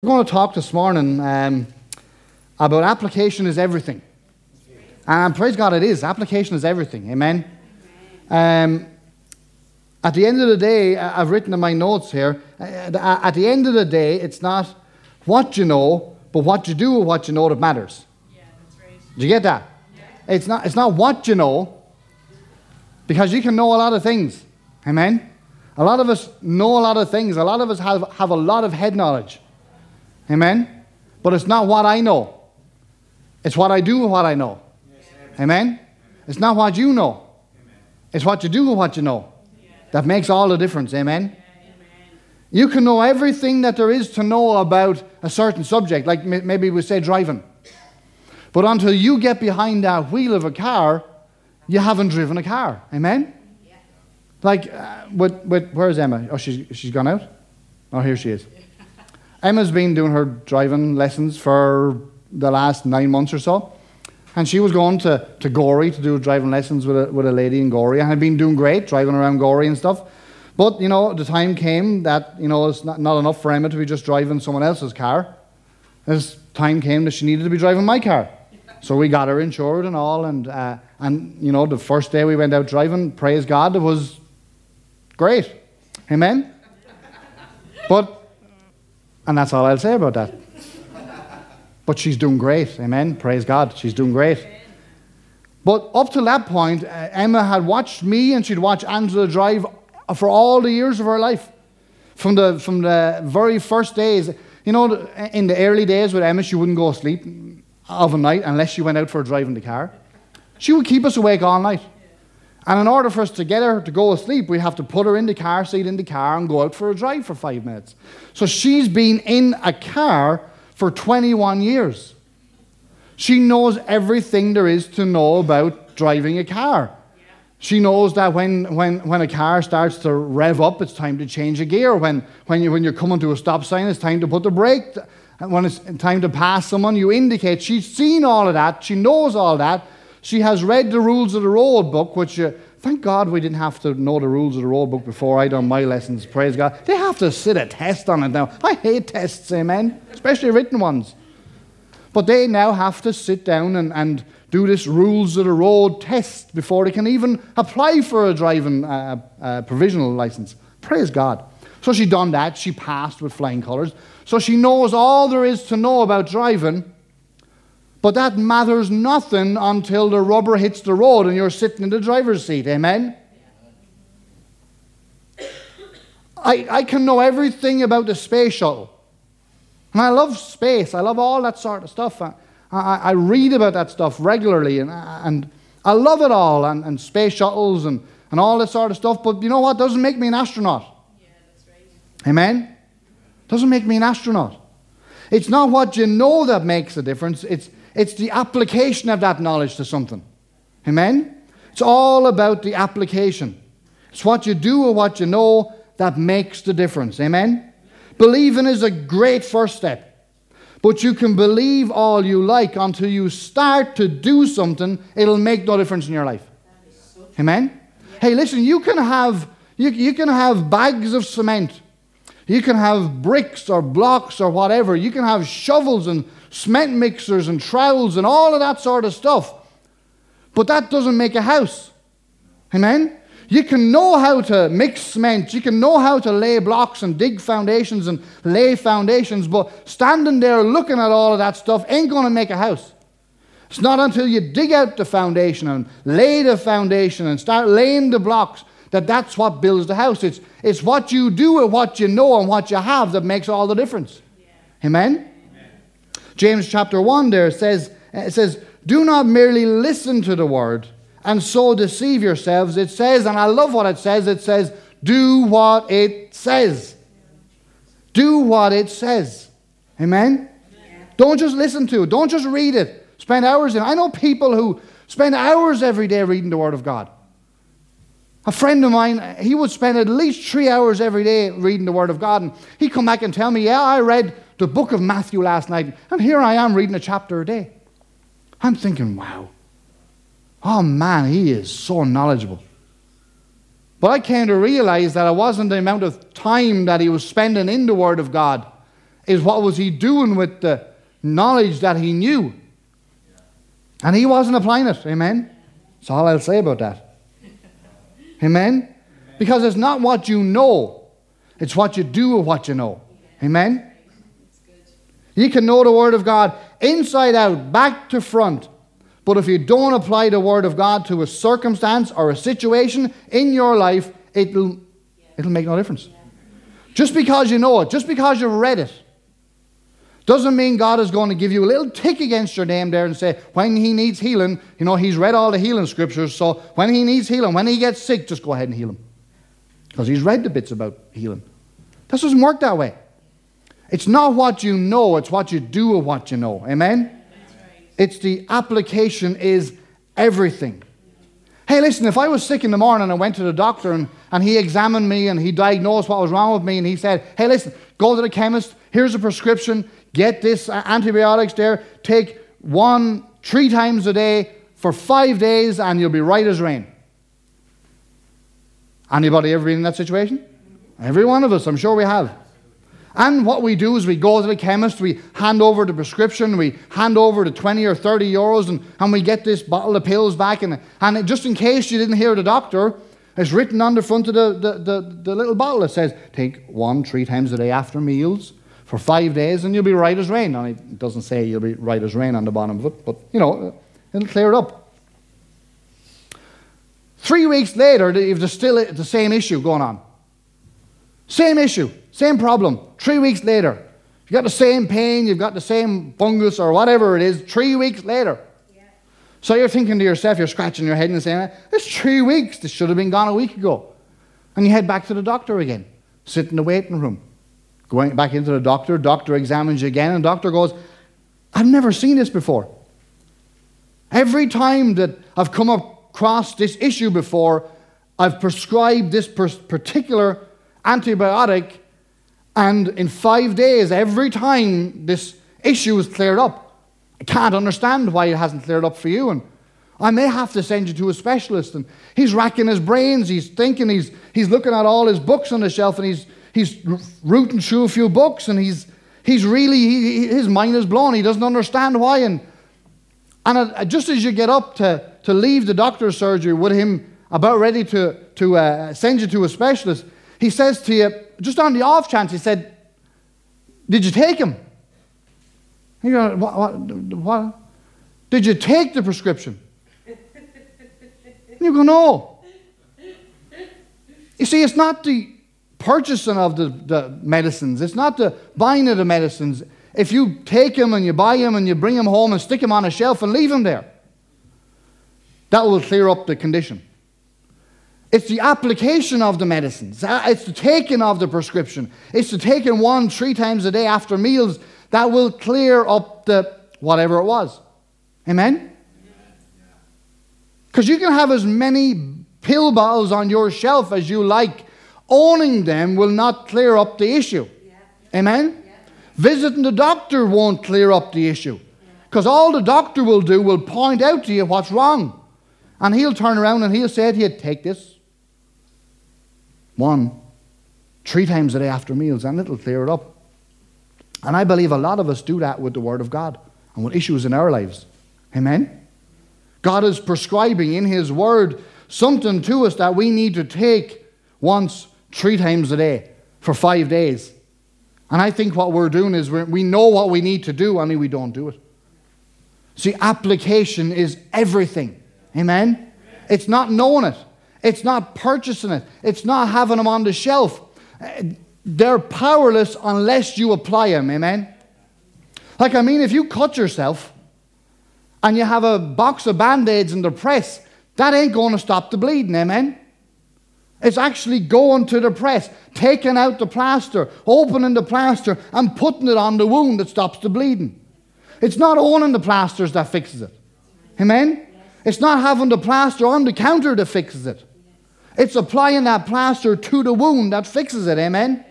We're going to talk this morning um, about application is everything. And praise God, it is. Application is everything. Amen. Um, at the end of the day, I've written in my notes here, uh, at the end of the day, it's not what you know, but what you do with what you know that matters. Yeah, that's right. Do you get that? It's not, it's not what you know, because you can know a lot of things. Amen? A lot of us know a lot of things. A lot of us have, have a lot of head knowledge. Amen? But it's not what I know. It's what I do with what I know. Amen? It's not what you know. It's what you do with what you know. That makes all the difference. Amen? You can know everything that there is to know about a certain subject, like maybe we say driving. But until you get behind that wheel of a car, you haven't driven a car. Amen? Like, uh, with, with, where's Emma? Oh, she's, she's gone out? Oh, here she is. Emma's been doing her driving lessons for the last nine months or so. And she was going to, to Gorey to do driving lessons with a, with a lady in Gorey and had been doing great, driving around Gorey and stuff. But, you know, the time came that, you know, it's not, not enough for Emma to be just driving someone else's car. As time came that she needed to be driving my car. So we got her insured and all. And, uh, and, you know, the first day we went out driving, praise God, it was great. Amen? But, and that's all I'll say about that. But she's doing great. Amen? Praise God. She's doing great. But up to that point, uh, Emma had watched me and she'd watched Angela drive for all the years of her life. From the, from the very first days. You know, in the early days with Emma, she wouldn't go to sleep of a night unless she went out for a drive in the car. She would keep us awake all night. And in order for us to get her to go to sleep, we have to put her in the car seat in the car and go out for a drive for five minutes. So she's been in a car for 21 years. She knows everything there is to know about driving a car. She knows that when, when, when a car starts to rev up, it's time to change a gear. When, when, you, when you're coming to a stop sign, it's time to put the brake. And when it's time to pass someone, you indicate. She's seen all of that. She knows all that. She has read the rules of the road book, which, uh, thank God we didn't have to know the rules of the road book before I done my lessons. Praise God. They have to sit a test on it now. I hate tests, amen, especially written ones. But they now have to sit down and, and do this rules of the road test before they can even apply for a driving uh, uh, provisional license. Praise God. So she done that. She passed with flying colours. So she knows all there is to know about driving. But that matters nothing until the rubber hits the road and you're sitting in the driver's seat. Amen? I, I can know everything about the space shuttle. And I love space. I love all that sort of stuff. I, I, I read about that stuff regularly and, and I love it all and, and space shuttles and, and all that sort of stuff. But you know what? doesn't make me an astronaut. Yeah, that's right. Amen? Doesn't make me an astronaut. It's not what you know that makes a difference, it's, it's the application of that knowledge to something. Amen? It's all about the application. It's what you do or what you know that makes the difference. Amen? Believing is a great first step. But you can believe all you like until you start to do something, it'll make no difference in your life. Amen? Hey, listen, you can have you, you can have bags of cement. You can have bricks or blocks or whatever. You can have shovels and cement mixers and trowels and all of that sort of stuff. But that doesn't make a house. Amen? You can know how to mix cement, you can know how to lay blocks and dig foundations and lay foundations, but standing there looking at all of that stuff ain't going to make a house. It's not until you dig out the foundation and lay the foundation and start laying the blocks that that's what builds the house. It's, it's what you do and what you know and what you have that makes all the difference. Amen? James chapter 1 there says, uh, it says, Do not merely listen to the word and so deceive yourselves. It says, and I love what it says, it says, Do what it says. Do what it says. Amen? Don't just listen to it. Don't just read it. Spend hours in it. I know people who spend hours every day reading the Word of God. A friend of mine, he would spend at least three hours every day reading the Word of God. And he'd come back and tell me, Yeah, I read the book of Matthew last night, and here I am reading a chapter a day. I'm thinking, wow. Oh man, he is so knowledgeable. But I came to realize that it wasn't the amount of time that he was spending in the Word of God, is what was he doing with the knowledge that he knew? And he wasn't applying it. Amen? That's all I'll say about that. Amen? Because it's not what you know, it's what you do with what you know. Amen? You can know the Word of God inside out, back to front. But if you don't apply the Word of God to a circumstance or a situation in your life, it'll, it'll make no difference. Just because you know it, just because you've read it, doesn't mean God is going to give you a little tick against your name there and say, when he needs healing, you know, he's read all the healing scriptures, so when he needs healing, when he gets sick, just go ahead and heal him. Because he's read the bits about healing. This doesn't work that way. It's not what you know, it's what you do with what you know. Amen? It's the application is everything. Hey, listen, if I was sick in the morning and I went to the doctor and, and he examined me and he diagnosed what was wrong with me and he said, hey, listen, go to the chemist, here's a prescription, Get this antibiotics there. Take one three times a day for five days, and you'll be right as rain. Anybody ever been in that situation? Every one of us, I'm sure we have. And what we do is we go to the chemist, we hand over the prescription, we hand over the 20 or 30 euros, and, and we get this bottle of pills back. And, and just in case you didn't hear the doctor, it's written on the front of the, the, the, the little bottle. It says, take one three times a day after meals for five days and you'll be right as rain. And it doesn't say you'll be right as rain on the bottom of it, but you know, uh, it'll clear it up. Three weeks later, if there's still uh, the same issue going on. Same issue, same problem. Three weeks later, you've got the same pain, you've got the same fungus or whatever it is, three weeks later. Yeah. So you're thinking to yourself, you're scratching your head and saying, It's three weeks, this should have been gone a week ago. And you head back to the doctor again, sit in the waiting room. Going back into the doctor, doctor examines you again, and doctor goes, I've never seen this before. Every time that I've come across this issue before, I've prescribed this particular antibiotic, and in five days, every time this issue is cleared up. I can't understand why it hasn't cleared up for you. And I may have to send you to a specialist. And he's racking his brains, he's thinking, he's, he's looking at all his books on the shelf, and he's he's rooting through a few books and he's, he's really, he, his mind is blown. He doesn't understand why. And, and just as you get up to, to leave the doctor's surgery with him about ready to, to uh, send you to a specialist, he says to you, just on the off chance, he said, Did you take him? You go, what, what, what? Did you take the prescription? you go, No. You see, it's not the purchasing of the, the medicines. It's not the buying of the medicines. If you take them and you buy them and you bring them home and stick them on a shelf and leave them there, that will clear up the condition. It's the application of the medicines. Uh, it's the taking of the prescription. It's the taking one three times a day after meals that will clear up the whatever it was. Amen? Because you can have as many pill bottles on your shelf as you like Owning them will not clear up the issue. Yeah. Amen? Yeah. Visiting the doctor won't clear up the issue. Because all the doctor will do will point out to you what's wrong. And he'll turn around and he'll say to you, Take this. One, three times a day after meals, and it'll clear it up. And I believe a lot of us do that with the Word of God and with issues in our lives. Amen? God is prescribing in His Word something to us that we need to take once three times a day for five days. And I think what we're doing is we know what we need to do, only we don't do it. See, application is everything. Amen? It's not knowing it, it's not purchasing it, it's not having them on the shelf. They're powerless unless you apply them. Amen? Like, I mean, if you cut yourself and you have a box of band aids in the press, that ain't going to stop the bleeding. Amen? It's actually going to the press, taking out the plaster, opening the plaster, and putting it on the wound that stops the bleeding. It's not owning the plasters that fixes it. Amen? It's not having the plaster on the counter that fixes it. It's applying that plaster to the wound that fixes it. Amen?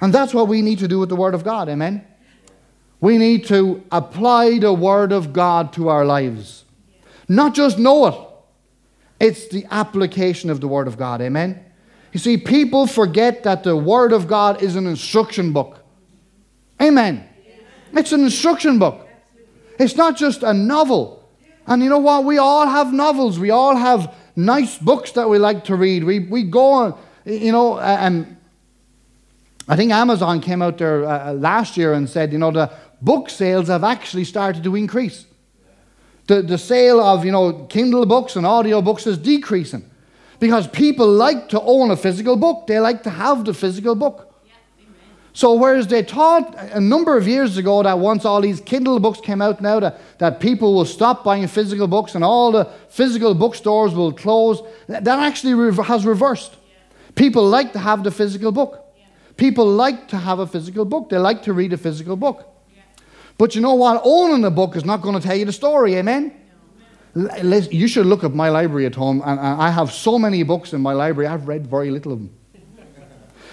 And that's what we need to do with the Word of God. Amen? We need to apply the Word of God to our lives. Not just know it, it's the application of the Word of God. Amen? You see, people forget that the Word of God is an instruction book. Amen. It's an instruction book. It's not just a novel. And you know what? We all have novels. We all have nice books that we like to read. We, we go on, you know, and I think Amazon came out there uh, last year and said, you know, the book sales have actually started to increase. The, the sale of, you know, Kindle books and audio books is decreasing because people like to own a physical book. They like to have the physical book. So, whereas they thought a number of years ago that once all these Kindle books came out now, that, that people will stop buying physical books and all the physical bookstores will close, that actually has reversed. People like to have the physical book. People like to have a physical book, they like to read a physical book. But you know what? Owning a book is not going to tell you the story, amen? You should look at my library at home, and I have so many books in my library, I've read very little of them.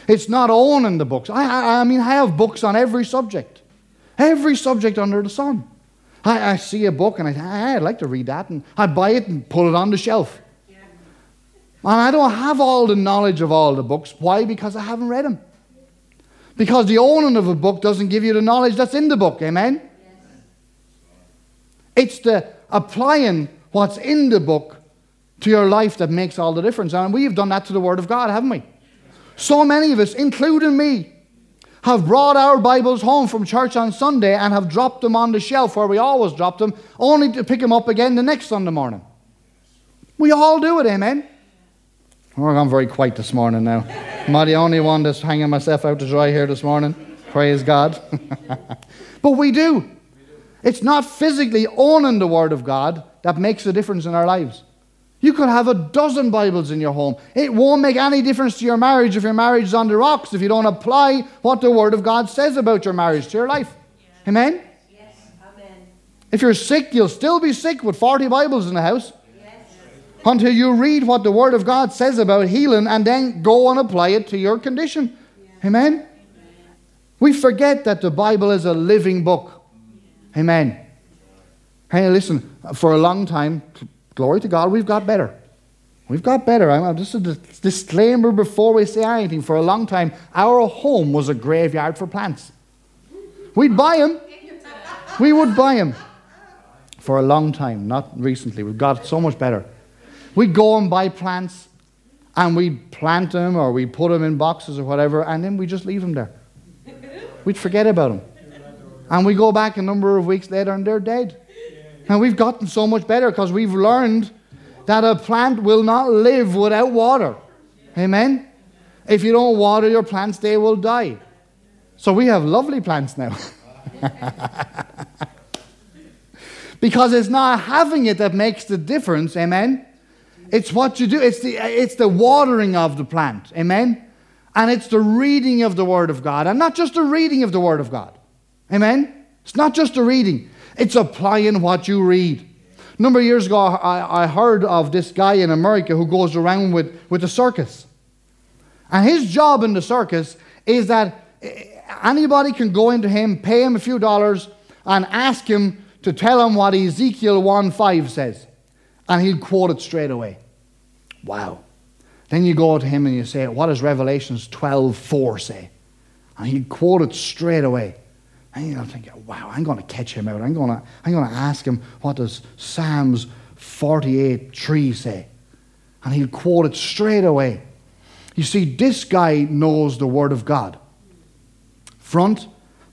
It's not owning the books. I, I, mean, I have books on every subject, every subject under the sun. I, I see a book and I think, I'd like to read that, and I buy it and put it on the shelf. Yeah. And I don't have all the knowledge of all the books. Why? Because I haven't read them. Because the owning of a book doesn't give you the knowledge that's in the book. Amen? Yes. It's the applying what's in the book to your life that makes all the difference. And we've done that to the Word of God, haven't we? So many of us, including me, have brought our Bibles home from church on Sunday and have dropped them on the shelf where we always drop them, only to pick them up again the next Sunday morning. We all do it, amen? Oh, I'm very quiet this morning now. Am I the only one that's hanging myself out to dry here this morning? Praise God. but we do. It's not physically owning the Word of God that makes a difference in our lives. You could have a dozen Bibles in your home. It won't make any difference to your marriage if your marriage is on the rocks if you don't apply what the Word of God says about your marriage to your life. Amen? Yes. Amen. If you're sick, you'll still be sick with 40 Bibles in the house. Until you read what the Word of God says about healing and then go and apply it to your condition. Yeah. Amen? Amen? We forget that the Bible is a living book. Yeah. Amen. Hey, listen, for a long time, Glory to God, we've got better. We've got better. I'm just a disclaimer before we say anything. For a long time, our home was a graveyard for plants. We'd buy them. We would buy them. For a long time, not recently. We've got so much better. We'd go and buy plants, and we'd plant them or we'd put them in boxes or whatever, and then we just leave them there. We'd forget about them. And we go back a number of weeks later, and they're dead. And we've gotten so much better because we've learned that a plant will not live without water. Amen? If you don't water your plants, they will die. So we have lovely plants now. because it's not having it that makes the difference. Amen? It's what you do, it's the, it's the watering of the plant. Amen? And it's the reading of the Word of God. And not just the reading of the Word of God. Amen? It's not just the reading. It's applying what you read. A number of years ago, I, I heard of this guy in America who goes around with, with a circus. And his job in the circus is that eh, anybody can go into him, pay him a few dollars, and ask him to tell him what Ezekiel 1 5 says. And he'll quote it straight away. Wow. Then you go to him and you say, What does Revelations 12 4 say? And he'll quote it straight away. And you're thinking, wow, I'm going to catch him out. I'm going to, I'm going to ask him, what does Psalms 48 3 say? And he'll quote it straight away. You see, this guy knows the Word of God. Front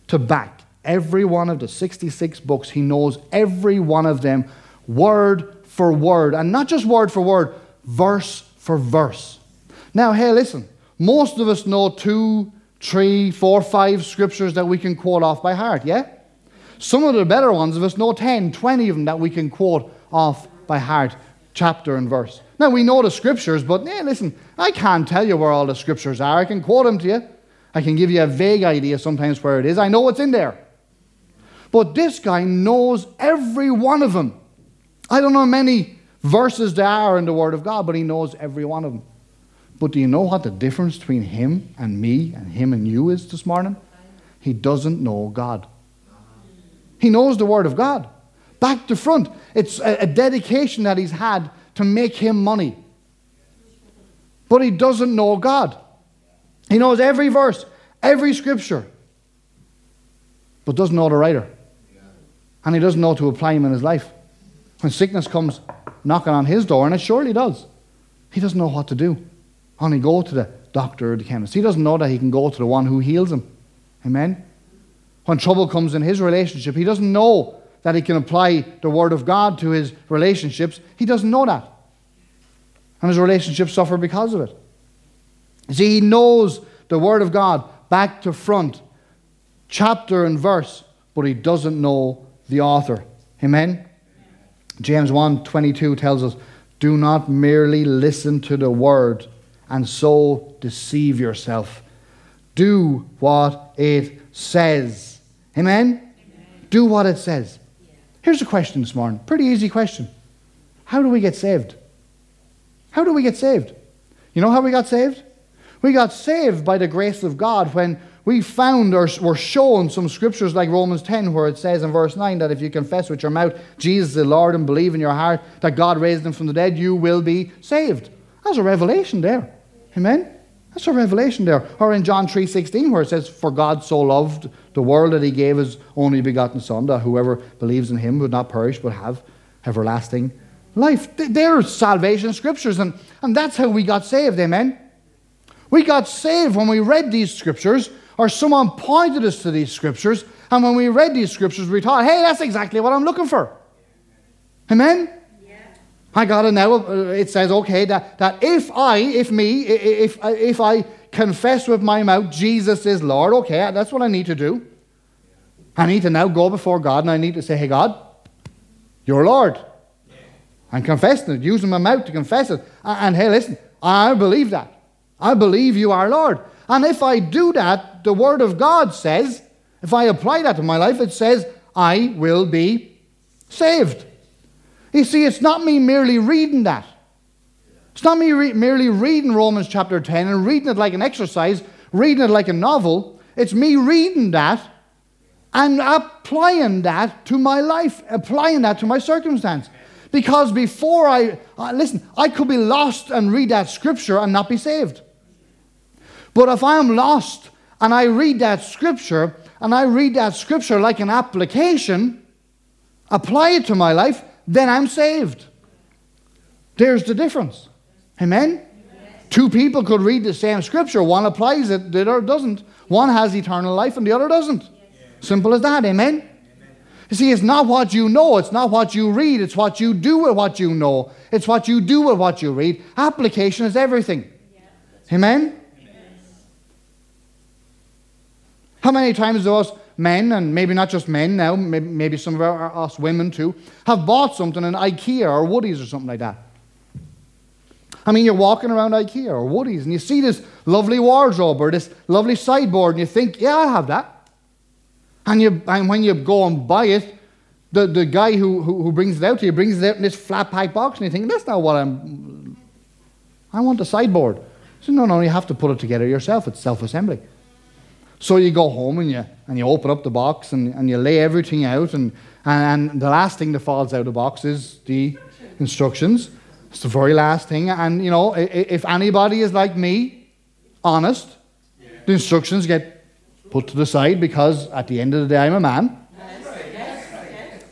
to back. Every one of the 66 books, he knows every one of them, word for word. And not just word for word, verse for verse. Now, hey, listen. Most of us know two three, four, five scriptures that we can quote off by heart, yeah? Some of the better ones of us know 10, 20 of them that we can quote off by heart, chapter and verse. Now, we know the scriptures, but yeah, listen, I can't tell you where all the scriptures are. I can quote them to you. I can give you a vague idea sometimes where it is. I know what's in there. But this guy knows every one of them. I don't know how many verses there are in the Word of God, but he knows every one of them. But do you know what the difference between him and me and him and you is this morning? He doesn't know God. He knows the Word of God. Back to front. It's a, a dedication that he's had to make him money. but he doesn't know God. He knows every verse, every scripture, but doesn't know the writer. And he doesn't know to apply him in his life. When sickness comes knocking on his door, and it surely does, he doesn't know what to do. Only go to the doctor or the chemist. He doesn't know that he can go to the one who heals him. Amen? When trouble comes in his relationship, he doesn't know that he can apply the Word of God to his relationships. He doesn't know that. And his relationships suffer because of it. You see, he knows the Word of God back to front, chapter and verse, but he doesn't know the author. Amen? James 1 22 tells us, Do not merely listen to the Word and so deceive yourself. Do what it says. Amen? Amen. Do what it says. Yeah. Here's a question this morning. Pretty easy question. How do we get saved? How do we get saved? You know how we got saved? We got saved by the grace of God when we found or were shown some scriptures like Romans 10, where it says in verse 9 that if you confess with your mouth Jesus the Lord and believe in your heart that God raised him from the dead, you will be saved. That's a revelation there. Amen? That's a revelation there. Or in John 3.16 where it says, For God so loved the world that he gave his only begotten Son, that whoever believes in him would not perish but have everlasting life. They're salvation scriptures, and, and that's how we got saved. Amen? We got saved when we read these scriptures, or someone pointed us to these scriptures, and when we read these scriptures, we thought, hey, that's exactly what I'm looking for. Amen? I got it now. Uh, it says, okay, that, that if I, if me, if, if I confess with my mouth Jesus is Lord, okay, that's what I need to do. I need to now go before God and I need to say, hey, God, you're Lord. I'm confessing it, using my mouth to confess it. And, and hey, listen, I believe that. I believe you are Lord. And if I do that, the Word of God says, if I apply that to my life, it says, I will be saved. You see, it's not me merely reading that. It's not me re- merely reading Romans chapter 10 and reading it like an exercise, reading it like a novel. It's me reading that and applying that to my life, applying that to my circumstance. Because before I, uh, listen, I could be lost and read that scripture and not be saved. But if I am lost and I read that scripture and I read that scripture like an application, apply it to my life, then I'm saved. There's the difference. Amen? Two people could read the same scripture. One applies it, the other doesn't. One has eternal life and the other doesn't. Simple as that. Amen? You see, it's not what you know, it's not what you read, it's what you do with what you know, it's what you do with what you read. Application is everything. Amen? How many times do us men, and maybe not just men now, maybe, some of us women too, have bought something in IKEA or Woodies or something like that. I mean, you're walking around IKEA or Woodies and you see this lovely wardrobe or this lovely sideboard and you think, yeah, I have that. And, you, and when you go and buy it, the, the guy who, who, who brings it out to you brings it out in this flat pack box and you think, that's not what I'm. I want a sideboard. He So, no, no, you have to put it together yourself. It's self assembly. So you go home and you, and you open up the box and, and you lay everything out, and, and, and the last thing that falls out of the box is the instructions. It's the very last thing. And, you know, if anybody is like me, honest, the instructions get put to the side because at the end of the day, I'm a man.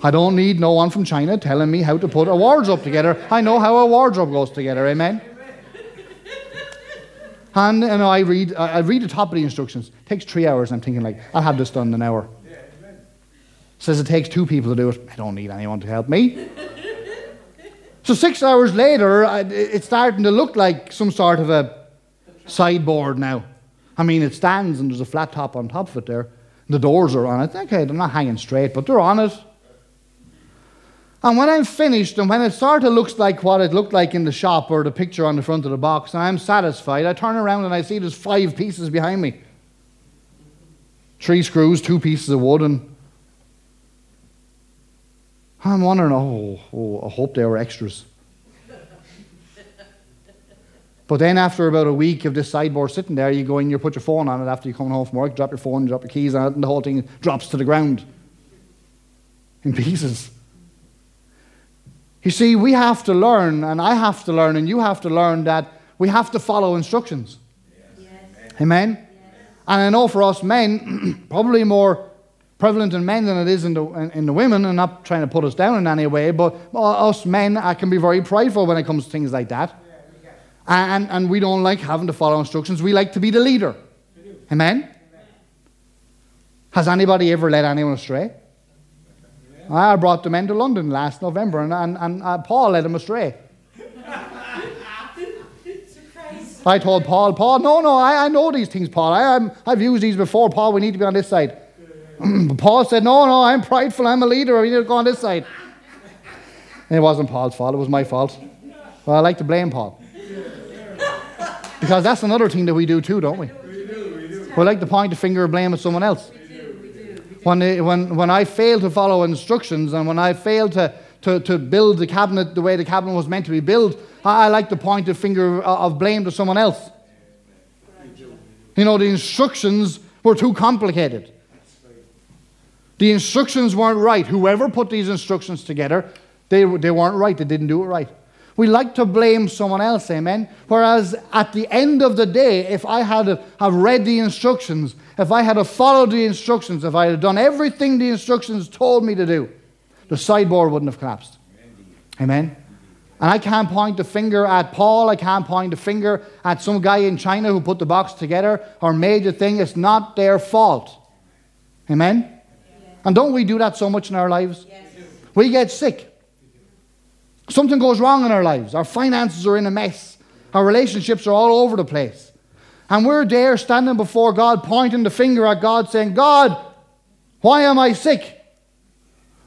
I don't need no one from China telling me how to put a wardrobe together. I know how a wardrobe goes together. Amen. And, and I read, I read the top of the instructions. It takes three hours. I'm thinking, like, I'll have this done in an hour. Says it takes two people to do it. I don't need anyone to help me. so six hours later, it's starting to look like some sort of a sideboard now. I mean, it stands and there's a flat top on top of it there. The doors are on it. Okay, they're not hanging straight, but they're on it. And when I'm finished, and when it sort of looks like what it looked like in the shop or the picture on the front of the box, and I'm satisfied, I turn around and I see there's five pieces behind me three screws, two pieces of wood, and I'm wondering, oh, oh I hope they were extras. But then after about a week of this sideboard sitting there, you go in, you put your phone on it after you come home from work, drop your phone, drop your keys on it, and the whole thing drops to the ground in pieces. You see, we have to learn, and I have to learn, and you have to learn that we have to follow instructions. Yes. Amen? And I know for us men, probably more prevalent in men than it is in the, in, in the women, and not trying to put us down in any way, but us men I can be very prideful when it comes to things like that. And, and we don't like having to follow instructions. We like to be the leader. Amen? Has anybody ever led anyone astray? I brought the men to London last November, and, and, and uh, Paul led them astray. I told Paul, Paul, no, no, I, I know these things, Paul. I, I'm, I've used these before. Paul, we need to be on this side. but Paul said, no, no, I'm prideful. I'm a leader. We need to go on this side. And it wasn't Paul's fault. It was my fault. Well, I like to blame Paul. Because that's another thing that we do too, don't we? We do, we do. We like to point the finger of blame at someone else. When, when, when I fail to follow instructions and when I fail to, to, to build the cabinet the way the cabinet was meant to be built, I, I like to point the finger of blame to someone else. You know, the instructions were too complicated. The instructions weren't right. Whoever put these instructions together, they, they weren't right. They didn't do it right. We like to blame someone else, amen? Whereas at the end of the day, if I had have read the instructions, if I had to follow the instructions, if I had done everything the instructions told me to do, the sideboard wouldn't have collapsed. Amen? And I can't point the finger at Paul. I can't point the finger at some guy in China who put the box together or made the thing. It's not their fault. Amen? And don't we do that so much in our lives? Yes. We get sick. Something goes wrong in our lives. Our finances are in a mess. Our relationships are all over the place. And we're there standing before God, pointing the finger at God, saying, God, why am I sick?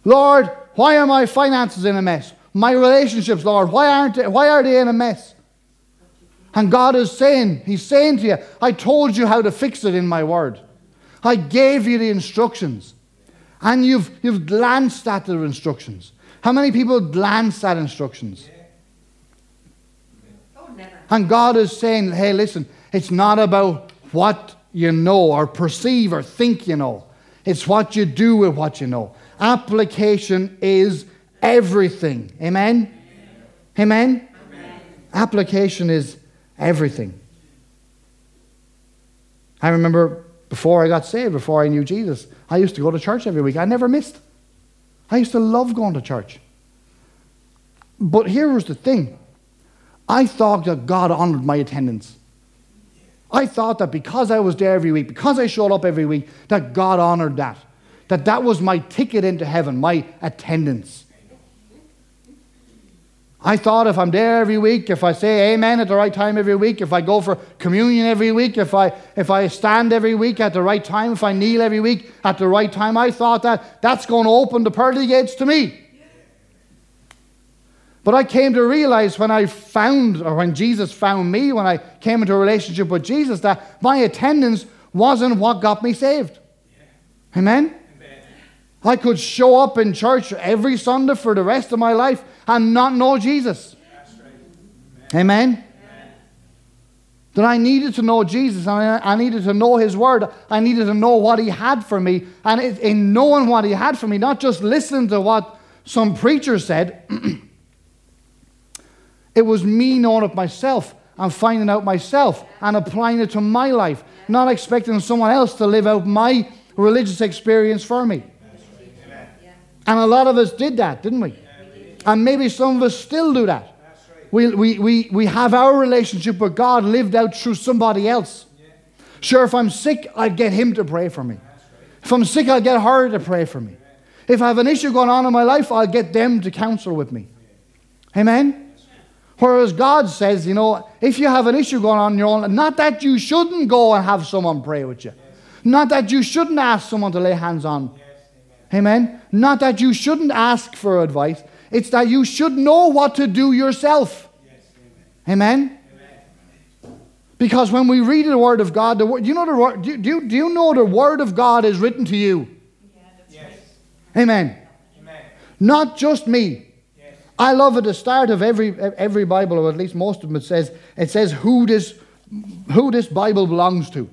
Lord, why are my finances in a mess? My relationships, Lord, why, aren't they, why are they in a mess? And God is saying, He's saying to you, I told you how to fix it in my word. I gave you the instructions. And you've, you've glanced at the instructions. How many people glance at instructions? Oh, never. And God is saying, hey, listen, it's not about what you know or perceive or think you know, it's what you do with what you know. Application is everything. Amen? Amen? Amen. Application is everything. I remember before I got saved, before I knew Jesus, I used to go to church every week. I never missed. I used to love going to church. But here was the thing I thought that God honored my attendance. I thought that because I was there every week, because I showed up every week, that God honored that. That that was my ticket into heaven, my attendance. I thought if I'm there every week, if I say amen at the right time every week, if I go for communion every week, if I, if I stand every week at the right time, if I kneel every week at the right time, I thought that that's going to open the pearly gates to me. But I came to realize when I found, or when Jesus found me, when I came into a relationship with Jesus, that my attendance wasn't what got me saved. Amen? I could show up in church every Sunday for the rest of my life and not know Jesus. Amen? That I needed to know Jesus and I I needed to know His Word. I needed to know what He had for me. And in knowing what He had for me, not just listening to what some preacher said, it was me knowing it myself and finding out myself and applying it to my life, not expecting someone else to live out my religious experience for me. And a lot of us did that, didn't we? And maybe some of us still do that. We, we, we, we have our relationship with God lived out through somebody else. Sure, if I'm sick, I'll get Him to pray for me. If I'm sick, I'll get her to pray for me. If I have an issue going on in my life, I'll get them to counsel with me. Amen? Whereas God says, you know, if you have an issue going on in your own, not that you shouldn't go and have someone pray with you, not that you shouldn't ask someone to lay hands on. Amen? Not that you shouldn't ask for advice, it's that you should know what to do yourself. Amen? Because when we read the Word of God, the word, you know the word, do, do, you- do you know the Word of God is written to you? Yeah, right. Amen. Not just me. I love at the start of every every Bible, or at least most of them, it says it says who this who this Bible belongs to.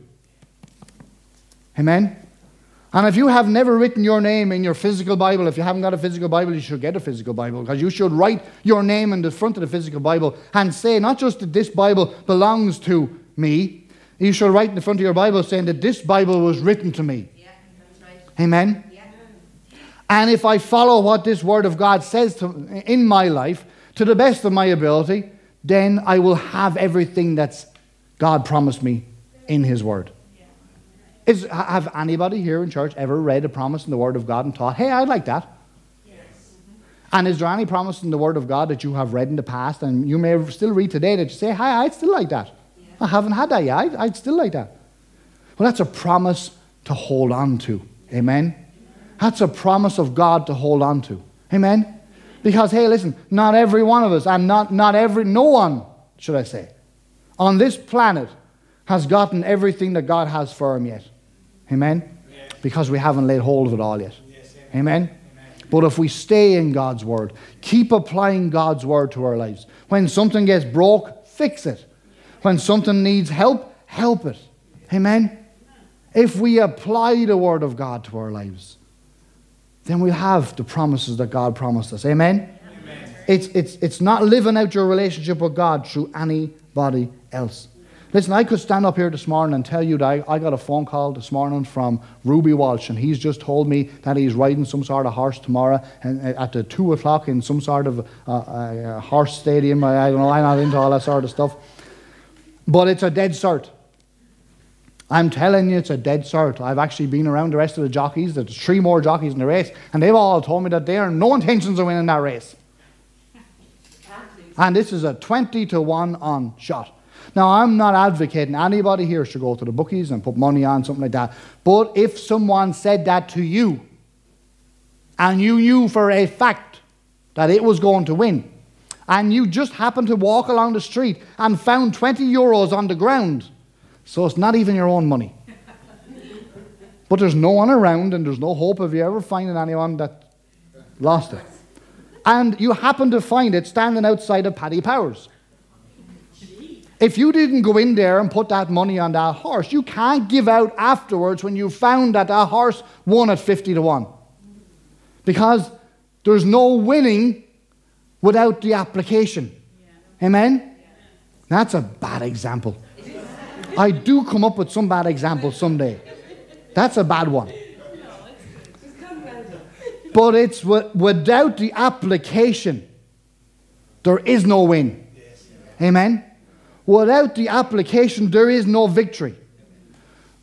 Amen. And if you have never written your name in your physical Bible, if you haven't got a physical Bible, you should get a physical Bible because you should write your name in the front of the physical Bible and say not just that this Bible belongs to me, you should write in the front of your Bible saying that this Bible was written to me. Yeah, that's right. Amen. Yeah. And if I follow what this Word of God says to, in my life to the best of my ability, then I will have everything that's God promised me in His Word. Is, have anybody here in church ever read a promise in the Word of God and thought, hey, I'd like that? And is there any promise in the Word of God that you have read in the past and you may still read today that you say, hi, I'd still like that? I haven't had that yet. I'd, I'd still like that. Well, that's a promise to hold on to. Amen? That's a promise of God to hold on to. Amen? Because, hey, listen, not every one of us, and not, not every, no one, should I say, on this planet has gotten everything that God has for him yet. Amen? Because we haven't laid hold of it all yet. Amen? But if we stay in God's word, keep applying God's word to our lives. When something gets broke, fix it. When something needs help, help it. Amen? If we apply the word of God to our lives, then we'll have the promises that God promised us. Amen? It's, it's, it's not living out your relationship with God through anybody else. Listen, I could stand up here this morning and tell you that I, I got a phone call this morning from Ruby Walsh, and he's just told me that he's riding some sort of horse tomorrow and, uh, at the 2 o'clock in some sort of uh, uh, horse stadium. I, I don't know, I'm not into all that sort of stuff. But it's a dead cert. I'm telling you, it's a dead cert. I've actually been around the rest of the jockeys. There's three more jockeys in the race, and they've all told me that they are no intentions of winning that race. And this is a 20 to 1 on shot. Now, I'm not advocating anybody here should go to the bookies and put money on something like that. But if someone said that to you, and you knew for a fact that it was going to win, and you just happened to walk along the street and found 20 euros on the ground, so it's not even your own money. but there's no one around, and there's no hope of you ever finding anyone that lost it. And you happen to find it standing outside of Paddy Powers. If you didn't go in there and put that money on that horse, you can't give out afterwards when you found that that horse won at 50 to 1. Because there's no winning without the application. Amen? That's a bad example. I do come up with some bad examples someday. That's a bad one. But it's wi- without the application, there is no win. Amen? Without the application, there is no victory.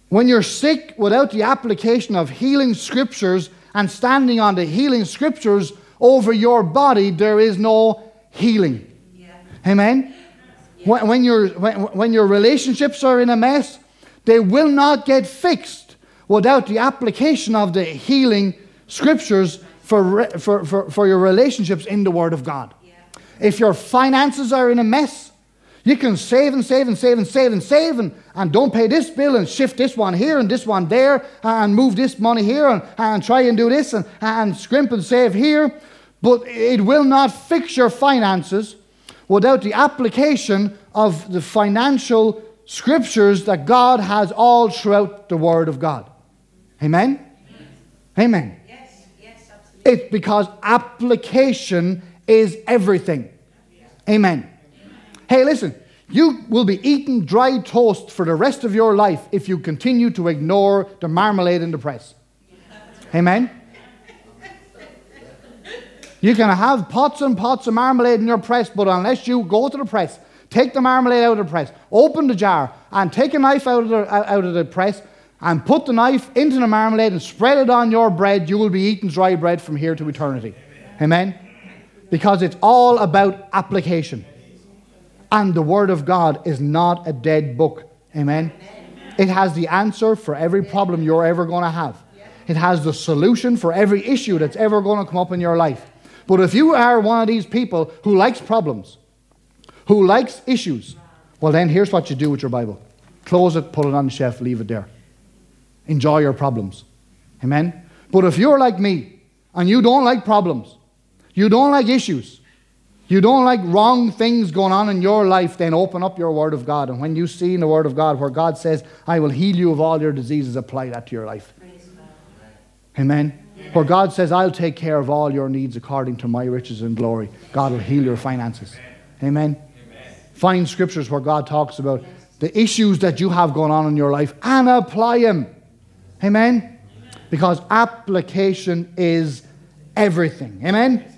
When you're sick, without the application of healing scriptures and standing on the healing scriptures over your body, there is no healing. Amen? When, when, your, when, when your relationships are in a mess, they will not get fixed without the application of the healing scriptures for, re- for, for, for your relationships in the Word of God. If your finances are in a mess, you can save and save and save and save and save and, and don't pay this bill and shift this one here and this one there and move this money here and, and try and do this and, and scrimp and save here. But it will not fix your finances without the application of the financial scriptures that God has all throughout the Word of God. Amen? Amen. Yes, yes, absolutely. It's because application is everything. Amen. Hey, listen, you will be eating dry toast for the rest of your life if you continue to ignore the marmalade in the press. Amen. You can have pots and pots of marmalade in your press, but unless you go to the press, take the marmalade out of the press, open the jar, and take a knife out of the, out of the press, and put the knife into the marmalade and spread it on your bread, you will be eating dry bread from here to eternity. Amen? Because it's all about application. And the Word of God is not a dead book. Amen? It has the answer for every problem you're ever going to have. It has the solution for every issue that's ever going to come up in your life. But if you are one of these people who likes problems, who likes issues, well, then here's what you do with your Bible close it, put it on the shelf, leave it there. Enjoy your problems. Amen? But if you're like me and you don't like problems, you don't like issues, you don't like wrong things going on in your life, then open up your Word of God. And when you see in the Word of God where God says, I will heal you of all your diseases, apply that to your life. Amen. Where God says, I'll take care of all your needs according to my riches and glory. God will heal your finances. Amen. Find scriptures where God talks about the issues that you have going on in your life and apply them. Amen. Because application is everything. Amen.